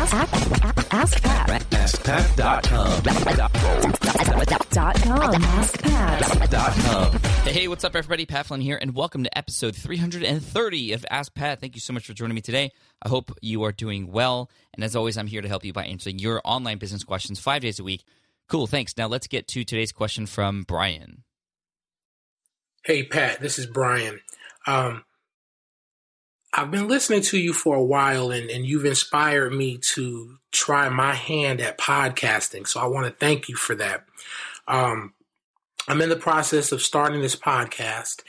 Ask, ask, ask Pat. AskPat.com. Dot com. Ask Pat. Dot com. Hey, what's up, everybody? Pat Flynn here, and welcome to episode 330 of Ask Pat. Thank you so much for joining me today. I hope you are doing well. And as always, I'm here to help you by answering your online business questions five days a week. Cool, thanks. Now let's get to today's question from Brian. Hey, Pat, this is Brian. Um, I've been listening to you for a while and, and you've inspired me to try my hand at podcasting. So I want to thank you for that. Um, I'm in the process of starting this podcast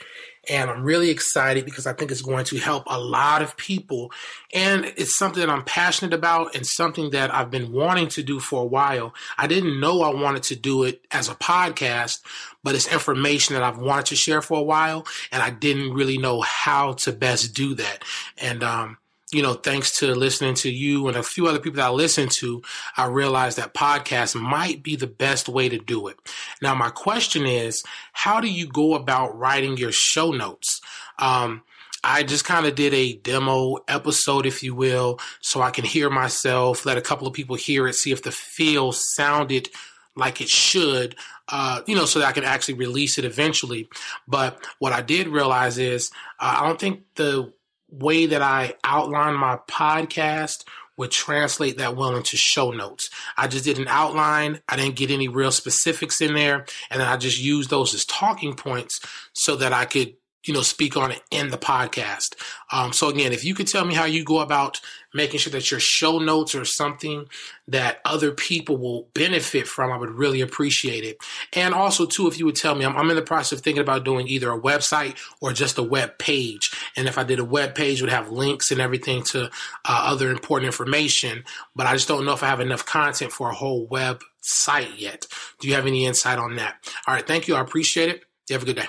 and I'm really excited because I think it's going to help a lot of people. And it's something that I'm passionate about and something that I've been wanting to do for a while. I didn't know I wanted to do it as a podcast, but it's information that I've wanted to share for a while. And I didn't really know how to best do that. And, um, you know, thanks to listening to you and a few other people that I listen to, I realized that podcast might be the best way to do it. Now, my question is, how do you go about writing your show notes? Um, I just kind of did a demo episode, if you will, so I can hear myself, let a couple of people hear it, see if the feel sounded like it should, uh, you know, so that I can actually release it eventually. But what I did realize is uh, I don't think the way that I outline my podcast would translate that well into show notes. I just did an outline. I didn't get any real specifics in there. And I just used those as talking points so that I could you know, speak on it in the podcast. Um, so again, if you could tell me how you go about making sure that your show notes are something that other people will benefit from, I would really appreciate it. And also too, if you would tell me, I'm, I'm in the process of thinking about doing either a website or just a web page. And if I did a web page, would have links and everything to uh, other important information. But I just don't know if I have enough content for a whole web site yet. Do you have any insight on that? All right. Thank you. I appreciate it. You have a good day.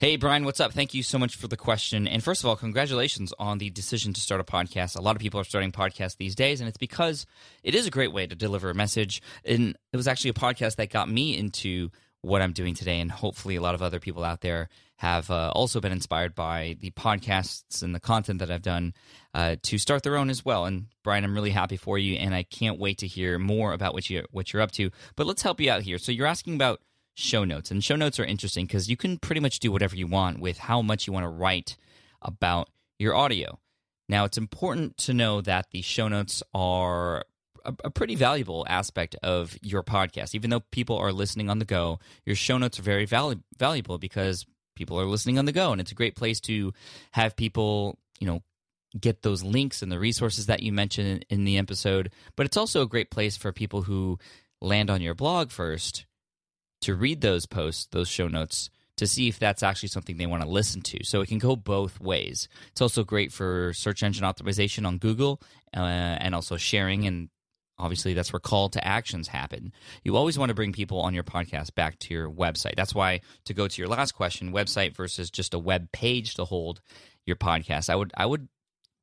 Hey, Brian, what's up? Thank you so much for the question. And first of all, congratulations on the decision to start a podcast. A lot of people are starting podcasts these days, and it's because it is a great way to deliver a message. And it was actually a podcast that got me into what I'm doing today. And hopefully, a lot of other people out there have uh, also been inspired by the podcasts and the content that I've done uh, to start their own as well. And Brian, I'm really happy for you, and I can't wait to hear more about what you what you're up to. But let's help you out here. So you're asking about show notes. And show notes are interesting because you can pretty much do whatever you want with how much you want to write about your audio. Now, it's important to know that the show notes are a, a, pretty valuable aspect of your podcast. Even though people are listening on the go, your show notes are very valu- valuable because people are listening on the go. And it's a great place to have people, you know, get those links and the resources that you mentioned in, in the episode. But it's also a great place for people who land on your blog first to read those posts, those show notes, to see if that's actually something they want to listen to. So it can go both ways. It's also great for search engine optimization on Google uh, and also sharing. And obviously, that's where call to actions happen. You always want to bring people on your podcast back to your website. That's why, to go to your last question, website versus just a web page to hold your podcast, I would, I would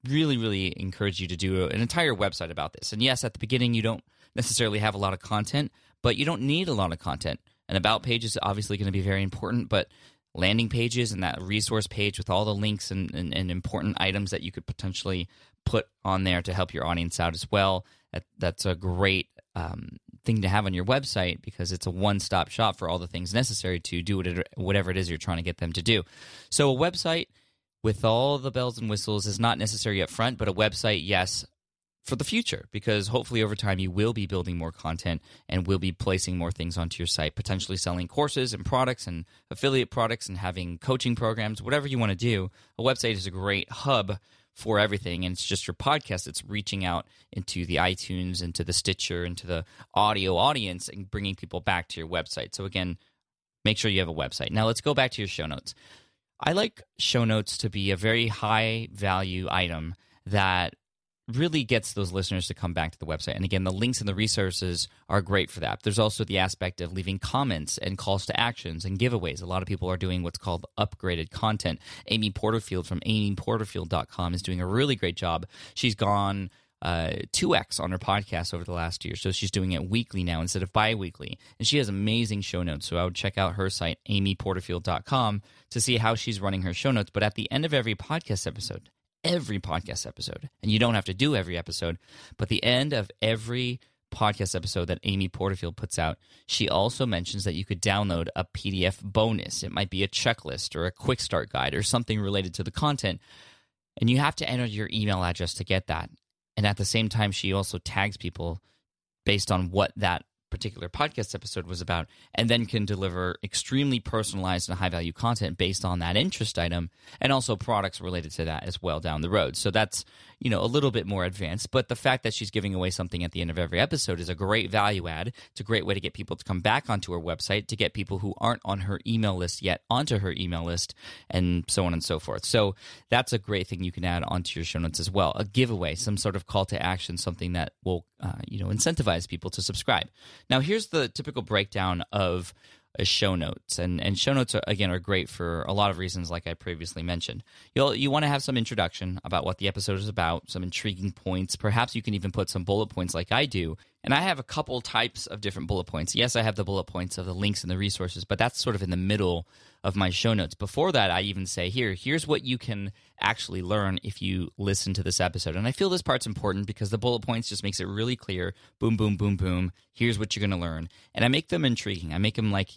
really, really encourage you to do an entire website about this. And yes, at the beginning, you don't necessarily have a lot of content, but you don't need a lot of content an about page is obviously going to be very important, but landing pages and that resource page with all the links and, and, and, important items that you could potentially put on there to help your audience out as well. That, that's a great um, thing to have on your website because it's a one stop shop for all the things necessary to do whatever it is you're trying to get them to do. So, a website with all the bells and whistles is not necessary up front, but a website, yes, for the future because hopefully over time you will be building more content and will be placing more things onto your site, potentially selling courses and products and affiliate products and having coaching programs, whatever you want to do. A website is a great hub for everything and it's just your podcast it's reaching out into the iTunes into the Stitcher into the audio audience and bringing people back to your website. So again, make sure you have a website. Now let's go back to your show notes. I like show notes to be a very high value item that really gets those listeners to come back to the website. And again, the links and the resources are great for that. There's also the aspect of leaving comments and calls to actions and giveaways. A lot of people are doing what's called upgraded content. Amy Porterfield from amyporterfield.com is doing a really great job. She's gone uh, 2x on her podcast over the last year. So she's doing it weekly now instead of bi weekly. And she has amazing show notes. So I would check out her site, amyporterfield.com, to see how she's running her show notes. But at the end of every podcast episode, every podcast episode. And you don't have to do every episode, but the end of every podcast episode that Amy Porterfield puts out, she also mentions that you could download a PDF bonus. It might be a checklist or a quick start guide or something related to the content. And you have to enter your email address to get that. And at the same time, she also tags people based on what that particular podcast episode was about, and then can deliver extremely personalized and high value content based on that interest item, and also products related to that as well down the road. So that's you know a little bit more advanced. But the fact that she's giving away something at the end of every episode is a great value add. It's a great way to get people to come back onto her website, to get people who aren't on her email list yet onto her email list, and so on and so forth. So that's a great thing you can add onto your show notes as well. A giveaway, some sort of call to action, something that will uh, you know incentivize people to subscribe. Now here's the typical breakdown of as show notes. And and show notes are, again are great for a lot of reasons, like I previously mentioned. You'll you want to have some introduction about what the episode is about, some intriguing points. Perhaps you can even put some bullet points, like I do. And I have a couple types of different bullet points. Yes, I have the bullet points of the links and the resources, but that's sort of in the middle of my show notes. Before that, I even say, here, here's what you can actually learn if you listen to this episode. And I feel this part's important because the bullet points just makes it really clear. Boom, boom, boom, boom. Here's what you're going to learn. And I make them intriguing. I make them like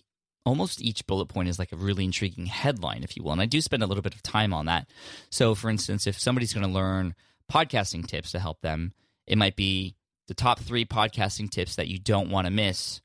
almost each bullet point is like a really intriguing headline, if you will. And I do spend a little bit of time on that. So, for instance, if somebody's going to learn podcasting tips to help them, it might be the top three podcasting tips that you don't want to miss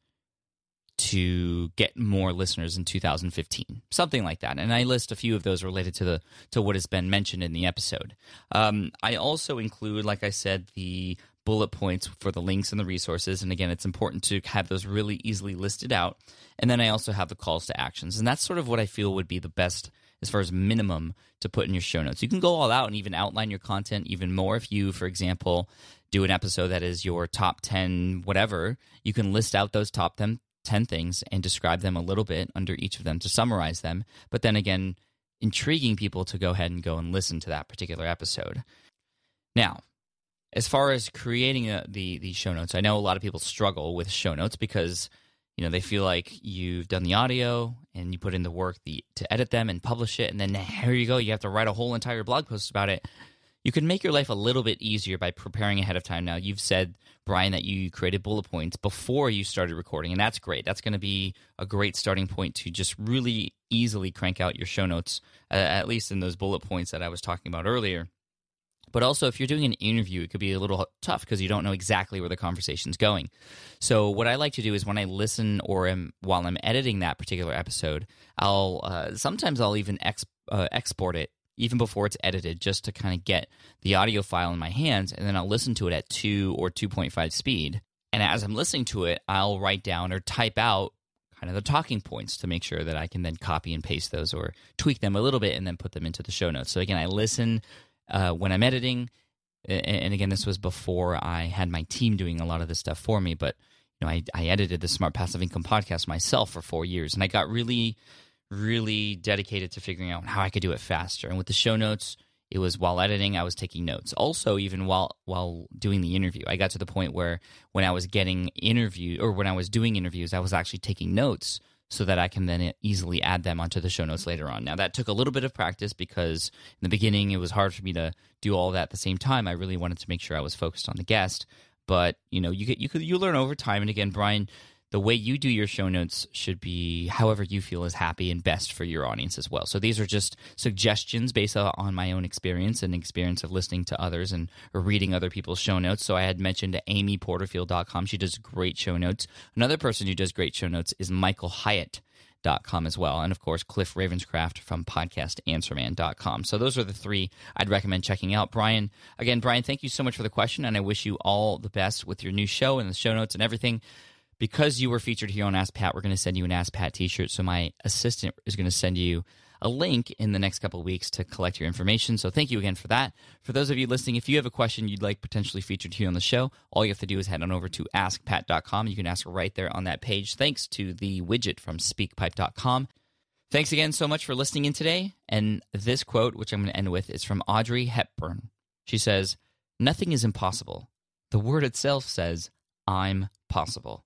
to get more listeners in 2015 something like that and i list a few of those related to the to what has been mentioned in the episode um, i also include like i said the bullet points for the links and the resources. And again, it's important to have those really easily listed out. And then I also have the calls to actions. And that's sort of what I feel would be the best as far as minimum to put in your show notes. You can go all out and even outline your content even more. If you, for example, do an episode that is your top 10, whatever, you can list out those top 10, 10 things and describe them a little bit under each of them to summarize them. But then again, intriguing people to go ahead and go and listen to that particular episode. Now, as far as creating a, the the show notes, I know a lot of people struggle with show notes because you know they feel like you've done the audio and you put in the work the, to edit them and publish it, and then here you go, you have to write a whole entire blog post about it. You can make your life a little bit easier by preparing ahead of time. Now, you've said, Brian, that you created bullet points before you started recording, and that's great. That's going to be a great starting point to just really easily crank out your show notes, uh, at least in those bullet points that I was talking about earlier. But also, if you're doing an interview, it could be a little tough because you don't know exactly where the conversation's going. So, what I like to do is when I listen or am while I'm editing that particular episode, I'll uh, sometimes I'll even ex, uh, export it even before it's edited, just to kind of get the audio file in my hands, and then I'll listen to it at two or two point five speed. And as I'm listening to it, I'll write down or type out kind of the talking points to make sure that I can then copy and paste those or tweak them a little bit and then put them into the show notes. So again, I listen uh, when I'm editing. And again, this was before I had my team doing a lot of this stuff for me. But you know, I, I edited the Smart Passive Income podcast myself for four years, and I got really, really dedicated to figuring out how I could do it faster. And with the show notes, it was while editing, I was taking notes. Also, even while while doing the interview, I got to the point where when I was getting interviewed or when I was doing interviews, I was actually taking notes so that I can then easily add them onto the show notes later on. Now, that took a little bit of practice because in the beginning it was hard for me to do all that at the same time. I really wanted to make sure I was focused on the guest, but you know, you get you could you learn over time. And again, Brian, the way you do your show notes should be however you feel is happy and best for your audience as well. So these are just suggestions based on my own experience and experience of listening to others and reading other people's show notes. So I had mentioned amyporterfield.com. She does great show notes. Another person who does great show notes is Michael Hyatt. Dot com as well. And of course, Cliff Ravenscraft from podcastanswerman.com. So those are the three I'd recommend checking out. Brian, again, Brian, thank you so much for the question. And I wish you all the best with your new show and the show notes and everything because you were featured here on Ask Pat, we're going to send you an Ask Pat t-shirt. So my assistant is going to send you a link in the next couple weeks to collect your information. So thank you again for that. For those of you listening, if you have a question you'd like potentially featured here on the show, all you have to do is head on over to askpat.com. You can ask right there on that page. Thanks to the widget from speakpipe.com. Thanks again so much for listening in today. And this quote, which I'm going to end with, is from Audrey Hepburn. She says, Nothing is impossible. The word itself says, I'm possible.